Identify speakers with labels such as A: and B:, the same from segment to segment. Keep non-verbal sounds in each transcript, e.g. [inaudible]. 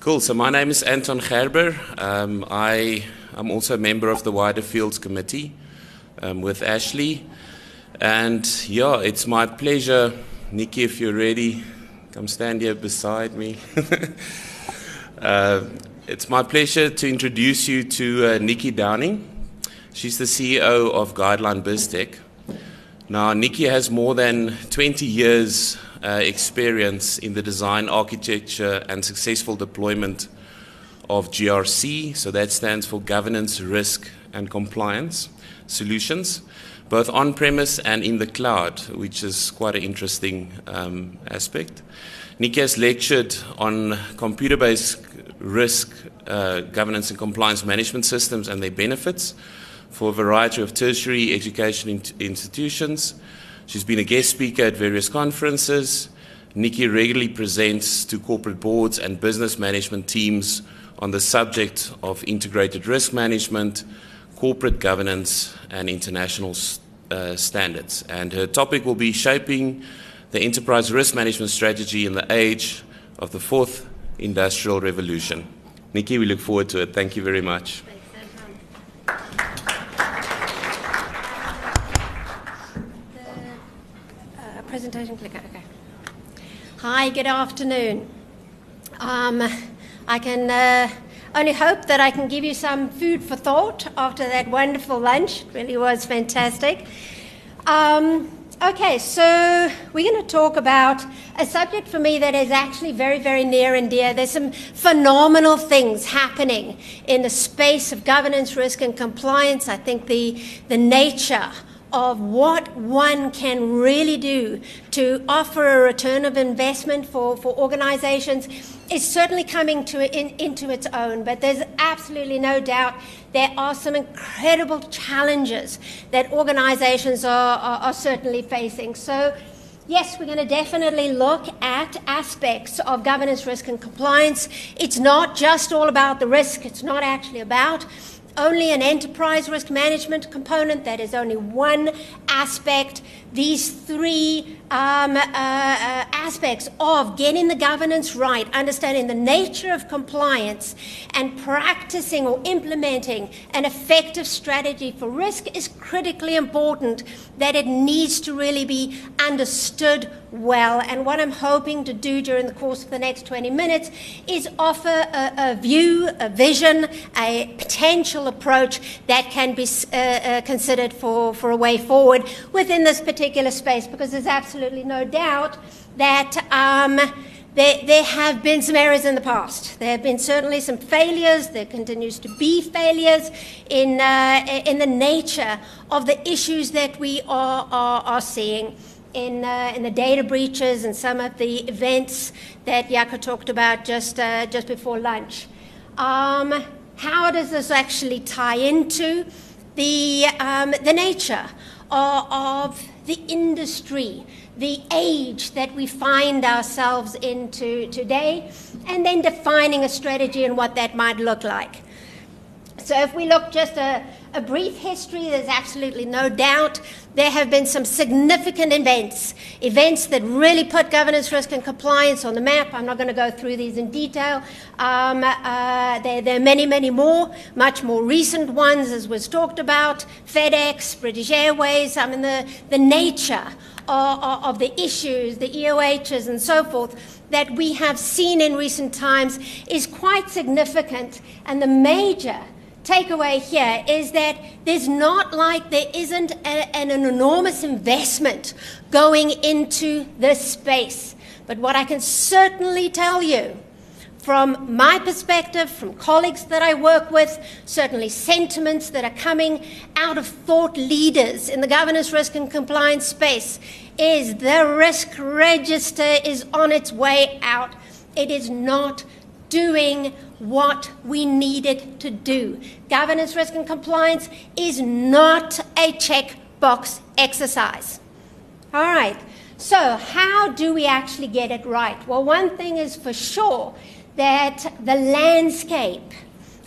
A: Cool. So my name is Anton Gerber. Um, I am also a member of the Wider Fields Committee um, with Ashley. And yeah, it's my pleasure, Nicky, if you're ready, come stand here beside me. [laughs] uh, it's my pleasure to introduce you to uh, Nicky Downing. She's the CEO of Guideline BizTech. Now, Nicky has more than 20 years uh, experience in the design, architecture, and successful deployment of GRC. So that stands for Governance, Risk, and Compliance Solutions both on premise and in the cloud, which is quite an interesting um, aspect. Nikki has lectured on computer based risk uh, governance and compliance management systems and their benefits for a variety of tertiary education in- institutions. She's been a guest speaker at various conferences. Nicky regularly presents to corporate boards and business management teams on the subject of integrated risk management, corporate governance, and international uh, standards. And her topic will be shaping the enterprise risk management strategy in the age of the fourth industrial revolution. Nicky, we look forward to it. Thank you very much.
B: The, uh, presentation clicker, okay. Hi, good afternoon. Um, I can uh, only hope that I can give you some food for thought after that wonderful lunch. It really was fantastic. Um, okay, so we're going to talk about a subject for me that is actually very, very near and dear. There's some phenomenal things happening in the space of governance, risk, and compliance. I think the, the nature of what one can really do to offer a return of investment for, for organizations is certainly coming to in, into its own, but there's absolutely no doubt there are some incredible challenges that organizations are, are, are certainly facing. So, yes, we're going to definitely look at aspects of governance, risk, and compliance. It's not just all about the risk, it's not actually about only an enterprise risk management component. That is only one aspect. These three um, uh, uh, aspects of getting the governance right, understanding the nature of compliance, and practicing or implementing an effective strategy for risk is critically important. That it needs to really be understood well. And what I'm hoping to do during the course of the next 20 minutes is offer a, a view, a vision, a potential approach that can be uh, uh, considered for, for a way forward within this particular space, because there's absolutely no doubt that. Um, there, there, have been some errors in the past. There have been certainly some failures. There continues to be failures in, uh, in the nature of the issues that we are, are, are seeing in, uh, in the data breaches and some of the events that Jaco talked about just, uh, just before lunch. Um, how does this actually tie into the, um, the nature of, of the industry, the age that we find ourselves into today, and then defining a strategy and what that might look like? So, if we look just a, a brief history, there's absolutely no doubt there have been some significant events, events that really put governance, risk, and compliance on the map. I'm not going to go through these in detail. Um, uh, there, there, are many, many more, much more recent ones, as was talked about FedEx, British Airways. I mean, the, the nature of, of the issues, the EOHs, and so forth that we have seen in recent times is quite significant, and the major takeaway here is that there's not like there isn't a, an, an enormous investment going into this space. But what I can certainly tell you from my perspective, from colleagues that I work with, certainly sentiments that are coming out of thought leaders in the governance, risk, and compliance space, is the risk register is on its way out. It is not doing what we needed to do. Governance, risk, and compliance is not a checkbox exercise. All right, so how do we actually get it right? Well, one thing is for sure that the landscape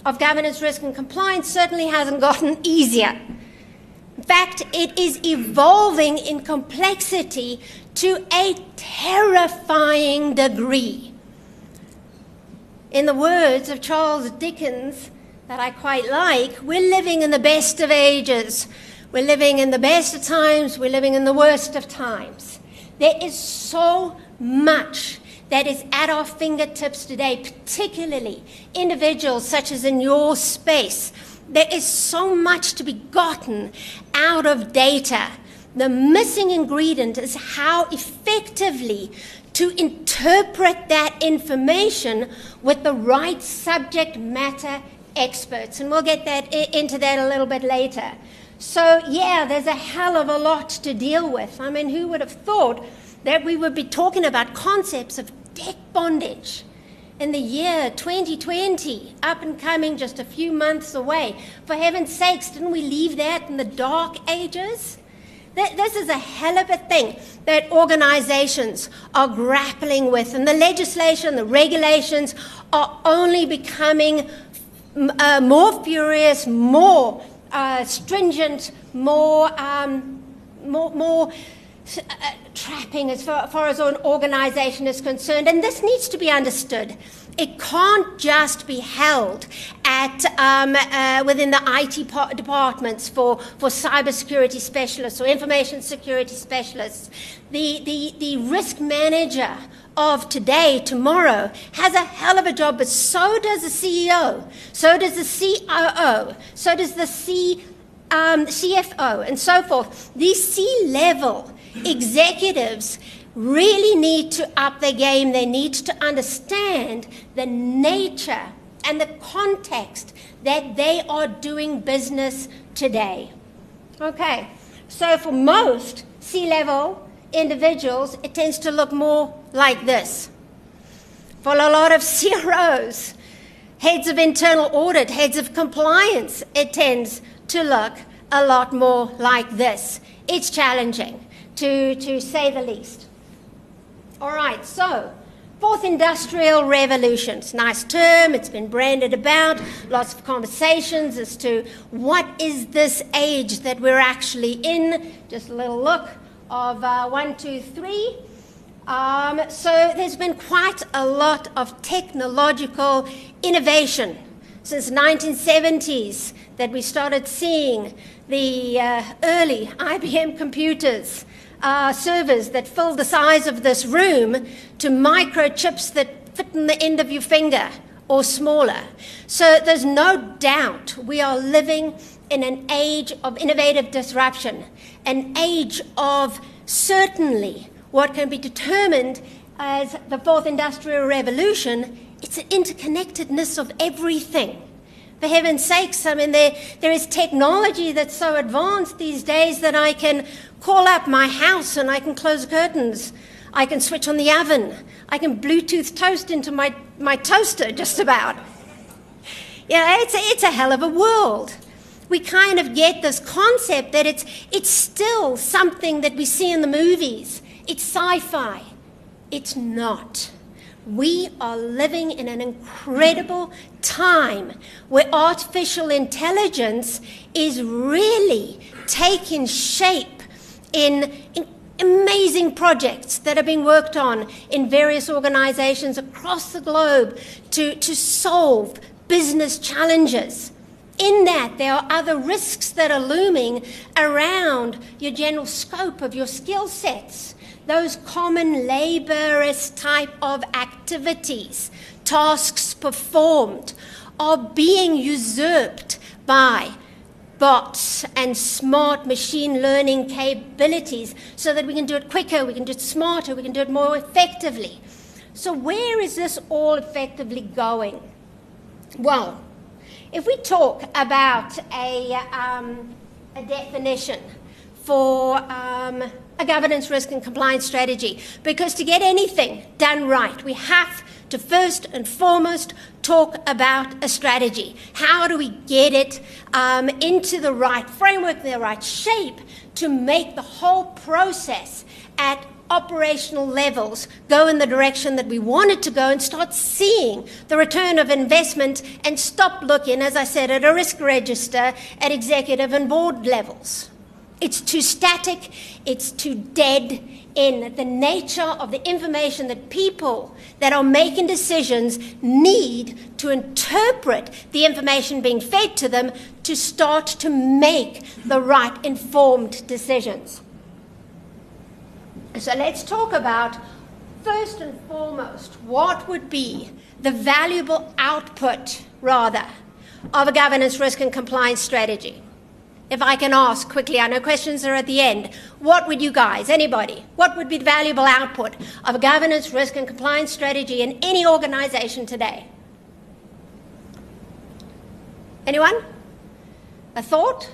B: of governance, risk, and compliance certainly hasn't [laughs] gotten easier. In fact, it is evolving in complexity to a terrifying degree. In the words of Charles Dickens, that I quite like, we're living in the best of ages. We're living in the best of times. We're living in the worst of times. There is so much that is at our fingertips today, particularly individuals such as in your space. There is so much to be gotten out of data. The missing ingredient is how effectively to interpret that information with the right subject matter experts. And we'll get that into that a little bit later. So, yeah, there's a hell of a lot to deal with. I mean, who would have thought that we would be talking about concepts of debt bondage in the year 2020, up and coming just a few months away? For heaven's sakes, didn't we leave that in the dark ages? This is a hell of a thing that organizations are grappling with, and the legislation, the regulations are only becoming uh, more furious, more uh, stringent, more, um, more, more uh, trapping as far, far as an organization is concerned. And this needs to be understood. It can't just be held at um, uh, within the IT par- departments for, for cybersecurity specialists or information security specialists. The, the, the risk manager of today, tomorrow, has a hell of a job, but so does the CEO, so does the COO, so does the C, um, CFO, and so forth. These C level executives really need to up their game. They need to understand the nature and the context that they are doing business today. Okay, so for most C level individuals, it tends to look more like this. For a lot of [laughs] CROs, heads of internal audit, heads of compliance, it tends to look a lot more like this. It's challenging, to, to say the least. All right, so Fourth Industrial Revolution. It's a nice term, it's been branded about, lots of conversations as to what is this age that we're actually in. Just a little look of uh, one, two, three. Um, so there's been quite a lot of technological innovation since 1970s that we started seeing the uh, early IBM computers, uh, servers that fill the size of this room, to microchips that fit in the end of your finger or smaller. So there's no doubt we are living in an age of innovative disruption, an age of certainly what can be determined as the fourth industrial revolution. It's an interconnectedness of everything. For heaven's sakes, I mean, there, there is technology that's so advanced these days that I can call up my house and I can close curtains. I can switch on the oven. I can Bluetooth toast into my, my toaster, [laughs] just about. Yeah, it's a, it's a hell of a world we kind of get this concept that it's, it's still something that we see in the movies. It's sci fi. It's not. We are living in an incredible time where artificial intelligence is really taking shape in, in amazing projects that are being worked on in various organizations across the globe to, to solve business challenges in that, there are other risks that are looming around your general scope of your skill sets. Those common laborist type of activities, tasks performed, are being usurped by bots and smart machine learning capabilities so that we can do it quicker, we can do it smarter, we can do it more effectively. So, where is this all effectively going? Well, if we talk about a, um, a definition for um, a governance, risk, and compliance strategy, because to get anything done right, we have to first and foremost talk about a strategy. How do we get it um, into the right framework, the right shape to make the whole process at operational levels go in the direction that we want it to go and start seeing the return of investment and stop looking, as I said, at a risk register at executive and board levels. It's too static, it's too dead in the nature of the information that people that are making decisions need to interpret the information being fed to them to start to make the right informed decisions. So let's talk about, first and foremost, what would be the valuable output, rather, of a governance, risk, and compliance strategy. If I can ask quickly, I know questions are at the end. What would you guys, anybody, what would be the valuable output of a governance, risk, and compliance strategy in any organization today? Anyone? A thought?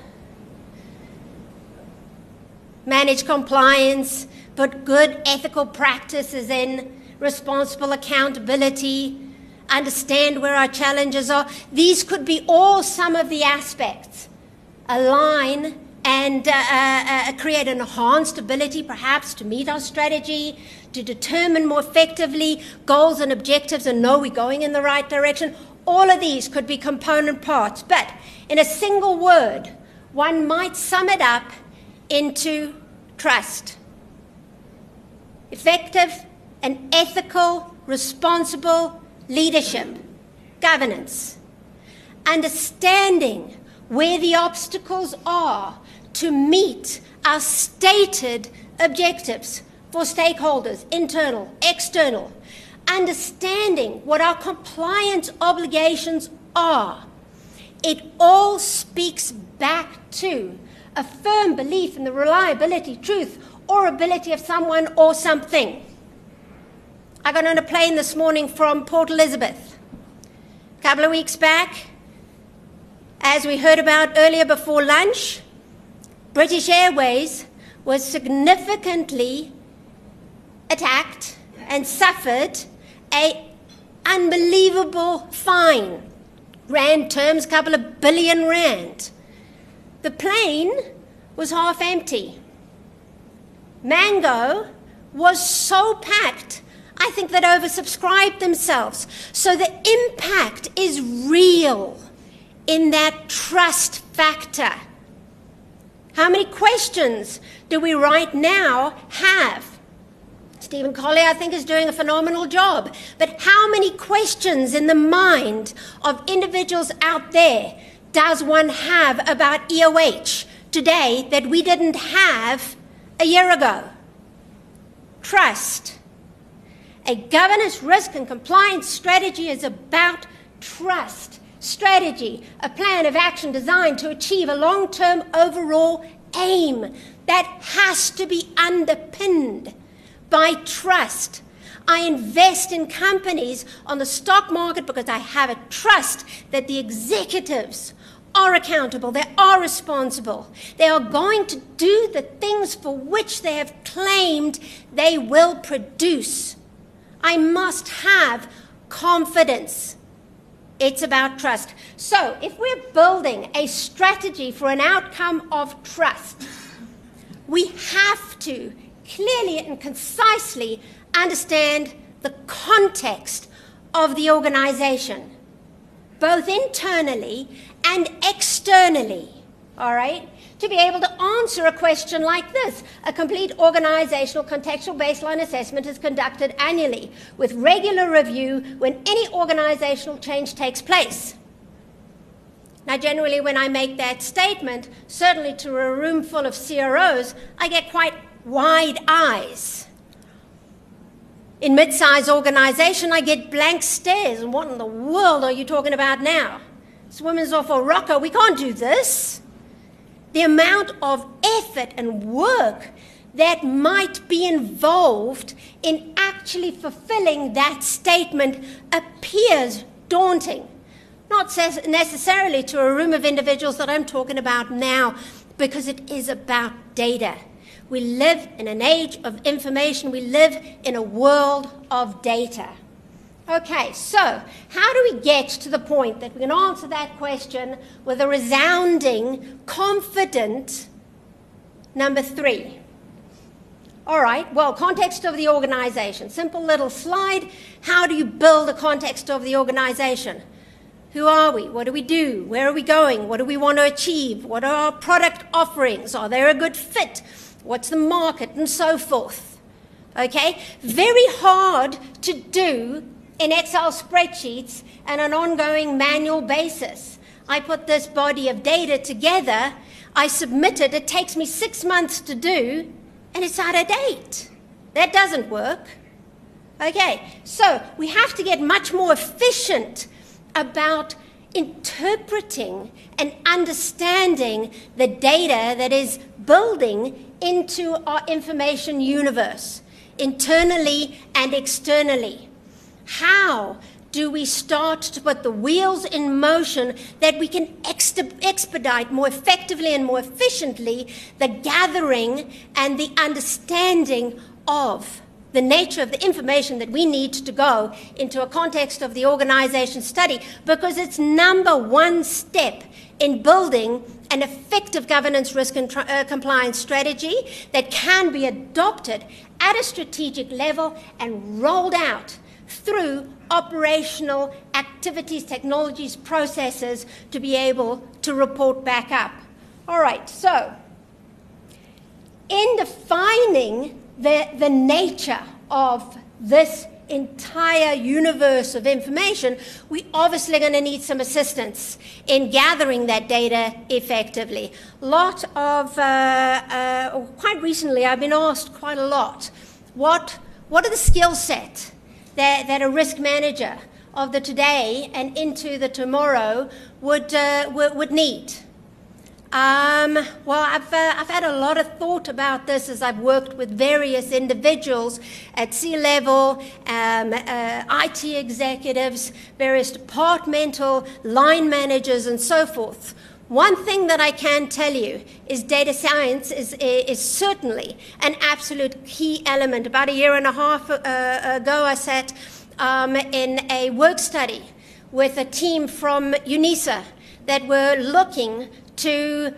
B: Manage compliance, put good ethical practices in, responsible accountability, understand where our challenges are. These could be all some of the aspects. Align and uh, uh, uh, create an enhanced ability perhaps to meet our strategy, to determine more effectively goals and objectives and know we're going in the right direction. All of these could be component parts, but in a single word, one might sum it up into trust. Effective and ethical, responsible leadership, governance, understanding where the obstacles are to meet our stated objectives for stakeholders, internal, external, understanding what our compliance obligations are. It all speaks back to a firm belief in the reliability, truth, or ability of someone or something. I got on a plane this morning from Port Elizabeth. A couple of weeks back, as we heard about earlier before lunch, British Airways was significantly attacked and suffered a unbelievable fine. Rand terms, couple of billion rand. The plane was half empty. Mango was so packed I think that oversubscribed themselves. So the impact is real in that trust factor. How many questions do we right now have? Stephen Colley, I think, is doing a phenomenal job. But how many questions in the mind of individuals out there does one have about EOH today that we didn't have a year ago? Trust. A governance, risk, and compliance strategy is about trust, strategy, a plan of action designed to achieve a long term overall aim that has to be underpinned by trust. I invest in companies on the stock market because I have a trust that the executives are accountable, they are responsible, they are going to do the things for which they have claimed they will produce. I must have confidence. It's about trust. So, if we're building a strategy for an outcome of trust, we have to clearly and concisely understand the context of the organization, both internally and externally. All right? To be able to answer a question like this. A complete organizational contextual baseline assessment is conducted annually with regular review when any organizational change takes place. Now, generally, when I make that statement, certainly to a room full of CROs, I get quite wide eyes. In mid-sized organization, I get blank stares. And what in the world are you talking about now? This woman's off a rocker. We can't do this the amount of effort and work that might be involved in actually fulfilling that statement appears daunting. Not necessarily to a room of individuals that I'm talking about now, because it is about data. We live in an age of information, we live in a world of data. Okay, so how do we get to the point that we can answer that question with a resounding, confident number three? All right, well, context of the organization. Simple little slide. How do you build a context of the organization? Who are we? What do we do? Where are we going? What do we want to achieve? What are our product offerings? Are they a good fit? What's the market? And so forth. Okay? Very hard to do in Excel spreadsheets and an ongoing manual basis. I put this body of data together, I submit it, it takes me six months to do, and it's out of date. That doesn't work. Okay, so we have to get much more efficient about interpreting and understanding the data that is building into our information universe, internally and externally. How do we start to put the wheels in motion that we can expedite more effectively and more efficiently the gathering and the understanding of the nature of the information that we need to go into a context of the organization study? Because it's number one step in building an effective governance risk and uh, compliance strategy that can be adopted at a strategic level and rolled out through operational activities, technologies, processes to be able to report back up. All right, so in defining the, the nature of this entire universe of information, we obviously going to need some assistance in gathering that data effectively. Lot of, uh, uh, quite recently, I've been asked quite a lot, what, what are the skill set that, that a risk manager of the today and into the tomorrow would, uh, would, would need? Um, well, I've, uh, I've had a lot of thought about this as I've worked with various individuals at C level, um, uh, IT executives, various departmental line managers, and so forth. One thing that I can tell you is data science is, is certainly an absolute key element. About a year and a half uh, ago, I sat um, in a work study with a team from UNISA that were looking to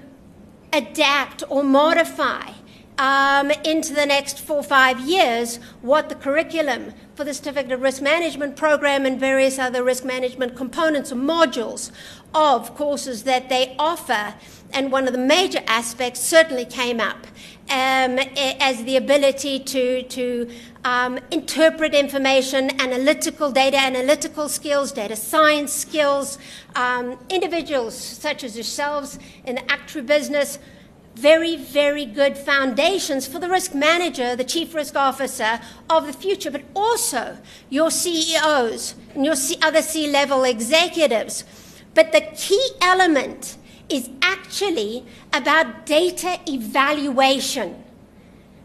B: adapt or modify um, into the next four or five years what the curriculum for the Certificate of Risk Management program and various other risk management components or modules of courses that they offer. And one of the major aspects certainly came up um, as the ability to, to um, interpret information, analytical data, analytical skills, data science skills. Um, individuals such as yourselves in the actuary business, very, very good foundations for the risk manager, the chief risk officer of the future, but also your CEOs and your C- other C level executives. But the key element is actually about data evaluation.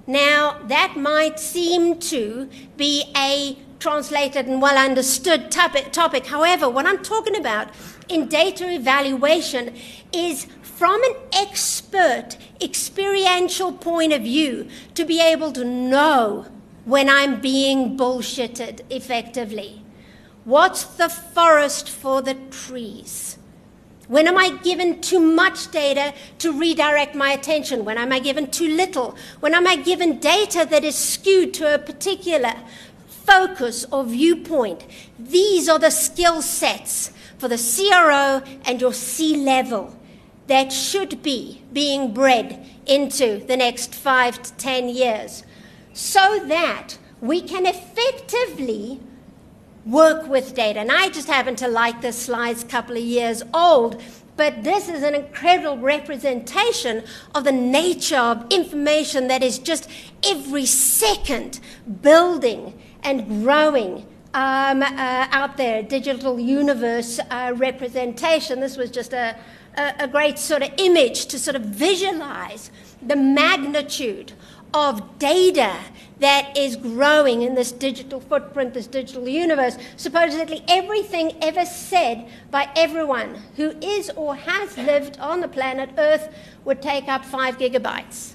B: Now, that might seem to be a translated and well understood topic. However, what I'm talking about in data evaluation is from an expert, experiential point of view to be able to know when I'm being bullshitted effectively. What's the forest for the trees? When am I given too much data to redirect my attention? When am I given too little? When am I given data that is skewed to a particular focus or viewpoint? These are the skill sets for the CRO and your C level that should be being bred into the next five to ten years so that we can effectively work with data. And I just happen to like this slide, a couple of years old, but this is an incredible representation of the nature of information that is just every second building and growing um, uh, out there, digital universe uh, representation. This was just a, a, a great sort of image to sort of visualize the magnitude of data that is growing in this digital footprint, this digital universe. Supposedly, everything ever said by everyone who is or has lived on the planet Earth would take up five gigabytes.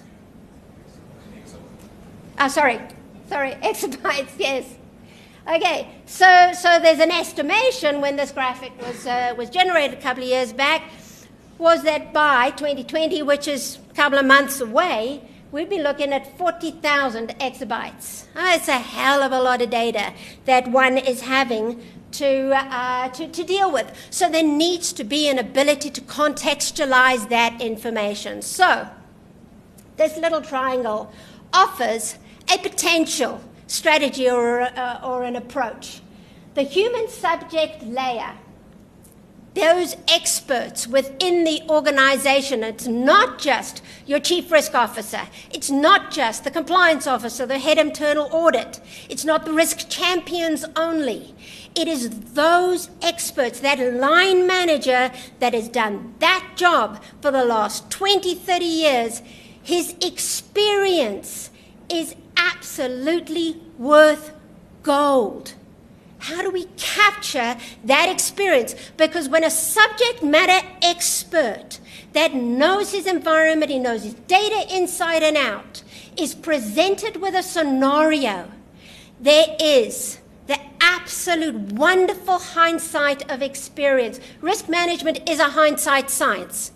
B: Ah, oh, sorry, sorry, [laughs] exabytes, yes. Okay, so, so there's an estimation when this graphic was, uh, was generated a couple of years back, was that by 2020, which is a couple of months away, we'd be looking at 40,000 exabytes. Oh, it's a hell of a lot of data that one is having to, uh, to, to deal with. So there needs to be an ability to contextualize that information. So this little triangle offers a potential strategy or, uh, or an approach. The human subject layer those experts within the organization. It's not just your chief risk officer. It's not just the compliance officer, the head internal audit. It's not the risk champions only. It is those experts, that line manager that has done that job for the last 20, 30 years. His experience is absolutely worth gold. How do we capture that experience? Because when a subject matter expert that knows his environment, he knows his data inside and out, is presented with a scenario, there is the absolute wonderful hindsight of experience. Risk management is a hindsight science.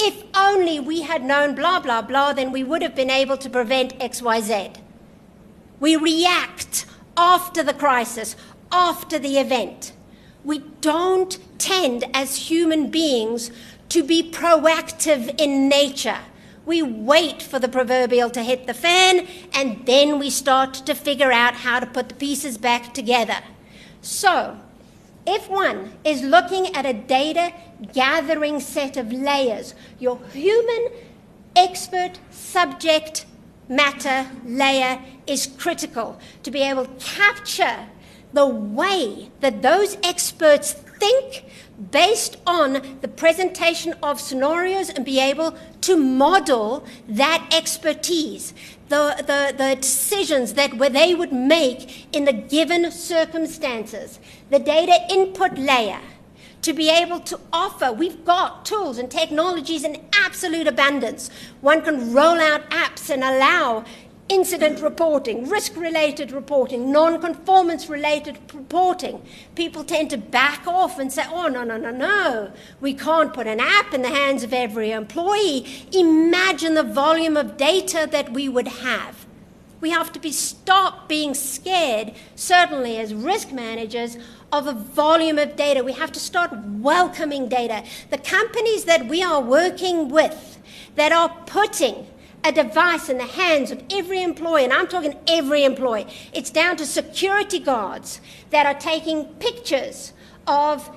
B: If only we had known blah, blah, blah, then we would have been able to prevent XYZ. We react after the crisis, after the event. We don't tend as human beings to be proactive in nature. We wait for the proverbial to hit the fan and then we start to figure out how to put the pieces back together. So, if one is looking at a data gathering set of layers, your human expert subject matter layer is critical to be able to capture the way that those experts think based on the presentation of scenarios and be able to model that expertise, the, the, the decisions that they would make in the given circumstances, the data input layer. To be able to offer, we've got tools and technologies in absolute abundance. One can roll out apps and allow incident reporting, risk related reporting, non conformance related reporting. People tend to back off and say, oh, no, no, no, no, we can't put an app in the hands of every employee. Imagine the volume of data that we would have. We have to be stop being scared, certainly as risk managers, of a volume of data. We have to start welcoming data. The companies that we are working with that are putting a device in the hands of every employee, and I'm talking every employee. It's down to security guards that are taking pictures of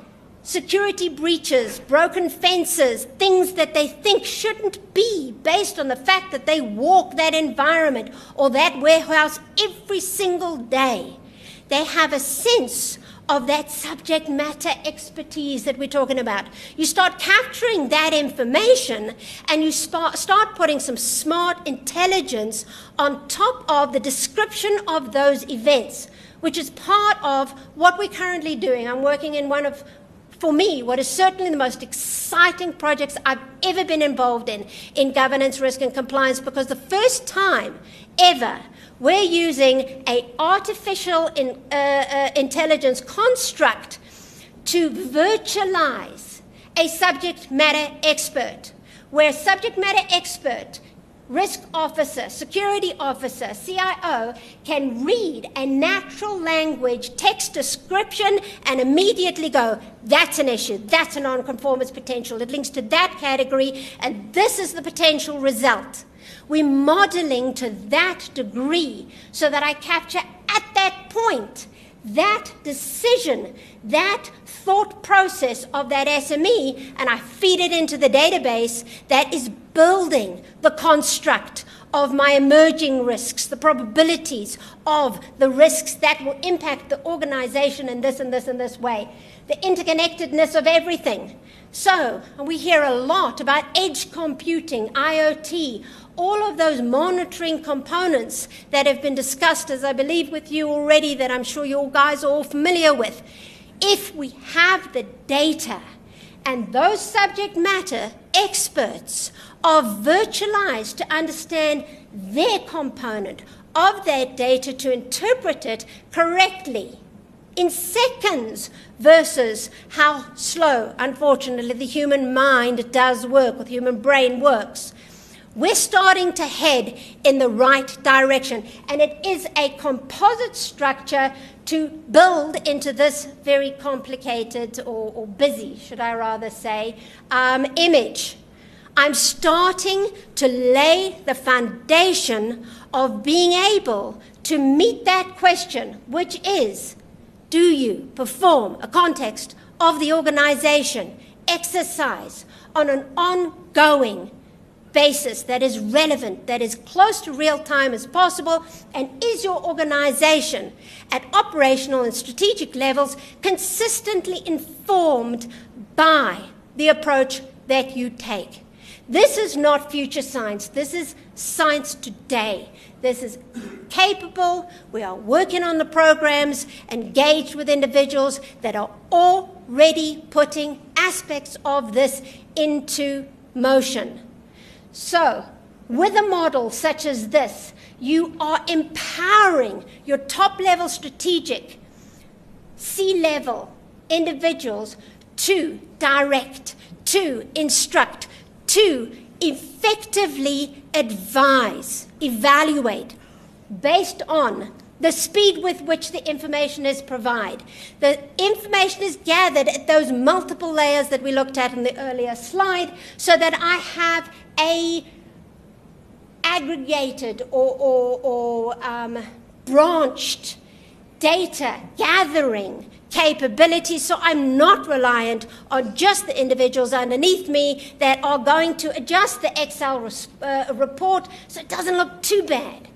B: security breaches, broken fences, things that they think shouldn't be based on the fact that they walk that environment or that warehouse every single day. They have a sense of that subject matter expertise that we're talking about. You start capturing that information and you start putting some smart intelligence on top of the description of those events, which is part of what we're currently doing. I'm working in one of for me, what is certainly the most exciting projects I've ever been involved in in governance, risk, and compliance, because the first time ever. We're using an artificial in, uh, uh, intelligence construct to virtualize a subject matter expert, where subject matter expert, risk officer, security officer, CIO can read a natural language text description and immediately go, that's an issue, that's a non-conformance potential, it links to that category, and this is the potential result. We're modeling to that degree so that I capture at that point that decision, that thought process of that SME, and I feed it into the database that is building the construct of my emerging risks, the probabilities of the risks that will impact the organization in this and this and this way, the interconnectedness of everything. So, we hear a lot about edge computing, IoT, all of those monitoring components that have been discussed, as I believe with you already, that I'm sure you guys are all familiar with. If we have the data and those subject matter experts are virtualized to understand their component of that data to interpret it correctly in seconds versus how slow, unfortunately, the human mind does work, or the human brain works. We're starting to head in the right direction, and it is a composite structure to build into this very complicated or, or busy, should I rather say, um, image. I'm starting to lay the foundation of being able to meet that question, which is do you perform a context of the organization exercise on an ongoing basis that is relevant, that is close to real time as possible, and is your organization at operational and strategic levels consistently informed by the approach that you take? This is not future science, this is science today. This is capable. We are working on the programs, engaged with individuals that are already putting aspects of this into motion. So, with a model such as this, you are empowering your top level strategic, C level individuals to direct, to instruct, to effectively advise, evaluate based on the speed with which the information is provided. The information is gathered at those multiple layers that we looked at in the earlier slide so that I have a aggregated or, or, or um, branched data gathering capability, so I'm not reliant on just the individuals underneath me that are going to adjust the Excel res- uh, report so it doesn't look too bad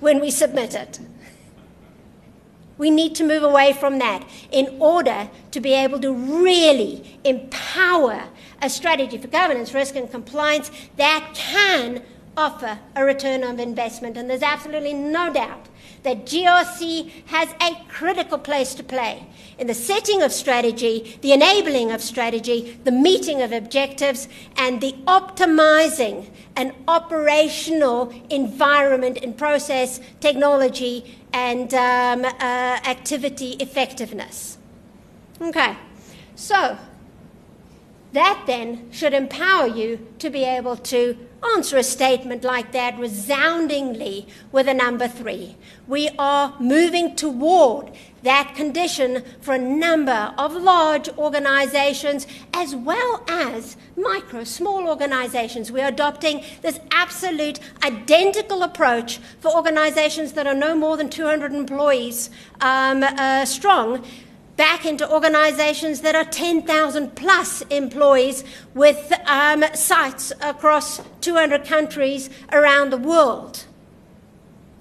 B: when we submit it. We need to move away from that in order to be able to really empower a strategy for governance, risk, and compliance that can offer a return on investment. And there's absolutely no doubt that GRC has a critical place to play in the setting of strategy, the enabling of strategy, the meeting of objectives, and the optimizing an operational environment in process, technology, and um, uh, activity effectiveness. Okay, so that then should empower you to be able to answer a statement like that resoundingly with a number three. We are moving toward that condition for a number of large organizations as well as micro, small organizations. We are adopting this absolute identical approach for organizations that are no more than 200 employees um, uh, strong back into organizations that are 10,000 plus employees with um, sites across 200 countries around the world.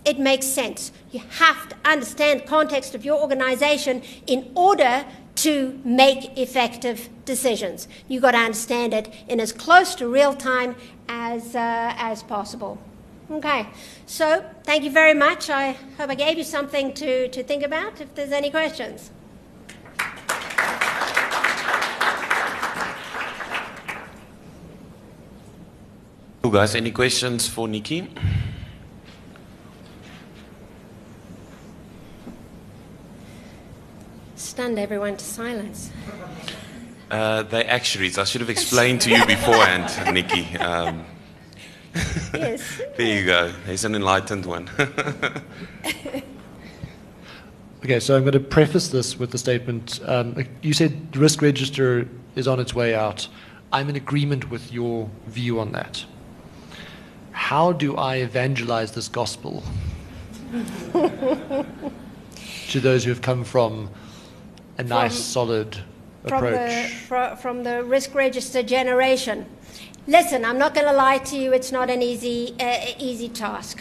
B: It makes sense. You have to understand the context of your organization in order to make effective decisions. You've got to understand it in as close to real time as, uh, as possible. Okay, so thank you very much. I hope I gave you something to, to think about if there's any questions.
A: You guys, any questions for Nicky?
B: Stunned everyone to silence.
A: Uh, they actuaries. I should have explained to you beforehand, Nicky. Um,
B: Yes.
A: there you go. There's an enlightened one. [laughs]
C: Okay, so I'm going to preface this with the statement. Um, you said the risk register is on its way out. I'm in agreement with your view on that. How do I evangelize this gospel [laughs] to those who have come from a nice, solid
B: from the,
C: approach?
B: from the risk register generation. Listen, I'm not going to lie to you, it's not an easy, uh, easy task.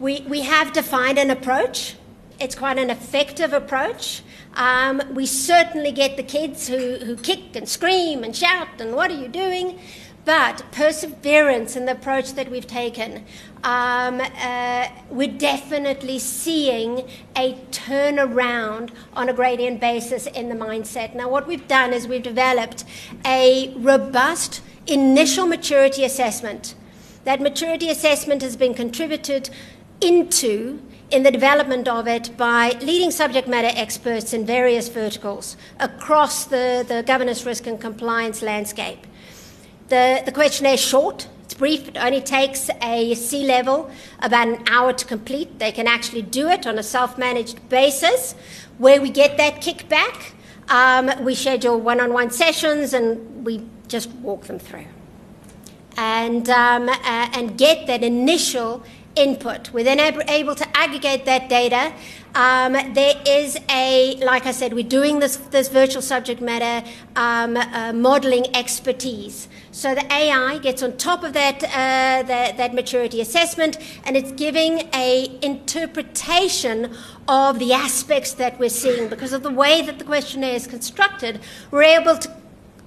B: We, we have defined an approach, it's quite an effective approach. Um, we certainly get the kids who, who kick and scream and shout and what are you doing? But perseverance in the approach that we've taken, um, uh, we're definitely seeing a turnaround on a gradient basis in the mindset. Now, what we've done is we've developed a robust initial maturity assessment. That maturity assessment has been contributed into in the development of it by leading subject matter experts in various verticals across the, the governance, risk, and compliance landscape. The, the questionnaire is short, it's brief, it only takes a C level about an hour to complete. They can actually do it on a self managed basis. Where we get that kickback, um, we schedule one on one sessions and we just walk them through and, um, uh, and get that initial input. We're then able to aggregate that data. Um, there is a, like I said, we're doing this, this virtual subject matter um, uh, modeling expertise. So the AI gets on top of that, uh, that, that maturity assessment and it's giving a interpretation of the aspects that we're seeing because of the way that the questionnaire is constructed. We're able to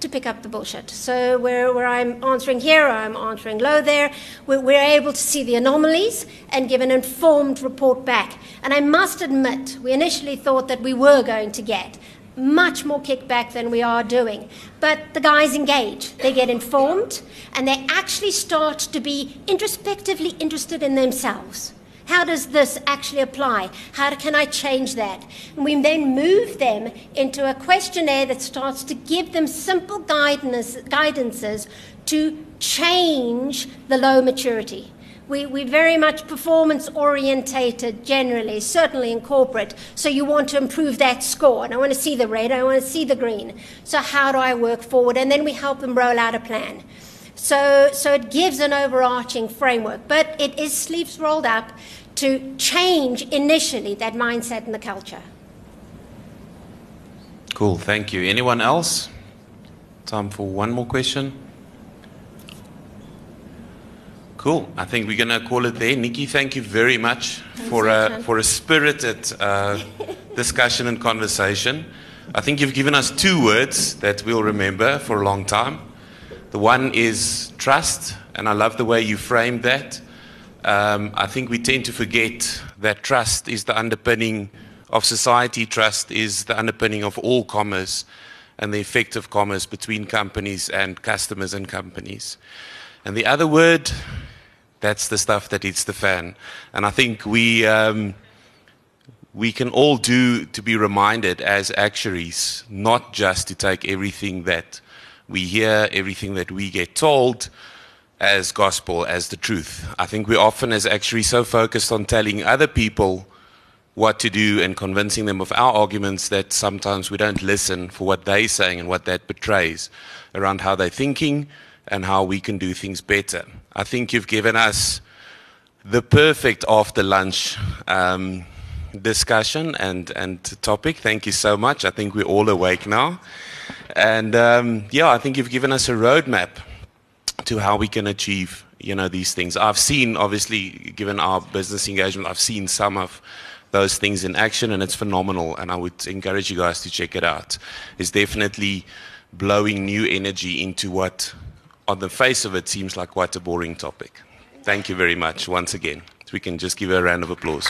B: to pick up the bullshit. So where, where I'm answering here I'm answering low there, we're, we're, able to see the anomalies and give an informed report back. And I must admit, we initially thought that we were going to get much more kickback than we are doing. But the guys engage, they get informed, and they actually start to be introspectively interested in themselves. How does this actually apply? How can I change that? And we then move them into a questionnaire that starts to give them simple guidance, guidances to change the low maturity. We, we're very much performance orientated generally, certainly in corporate. So you want to improve that score. And I want to see the red, I want to see the green. So, how do I work forward? And then we help them roll out a plan. So, so it gives an overarching framework, but it is sleeves rolled up to change initially that mindset and the culture.
A: Cool, thank you. Anyone else? Time for one more question. Cool. I think we're going to call it there. Nicky, thank you very much Thanks for a, for a spirited uh, [laughs] discussion and conversation. I think you've given us two words that we'll remember for a long time. The one is trust, and I love the way you framed that um, I think we tend to forget that trust is the underpinning of society. Trust is the underpinning of all commerce and the effect of commerce between companies and customers and companies. And the other word, that's the stuff that hits the fan. And I think we, um, we can all do to be reminded as actuaries, not just to take everything that we hear, everything that we get told, as gospel, as the truth. I think we often, as actuaries, so focused on telling other people what to do and convincing them of our arguments that sometimes we don't listen for what they're saying and what that betrays around how they're thinking and how we can do things better. I think you've given us the perfect after lunch um, discussion and, and topic. Thank you so much. I think we're all awake now. And um, yeah, I think you've given us a roadmap to how we can achieve you know these things. I've seen obviously given our business engagement, I've seen some of those things in action and it's phenomenal and I would encourage you guys to check it out. It's definitely blowing new energy into what on the face of it seems like quite a boring topic. Thank you very much once again. We can just give a round of applause.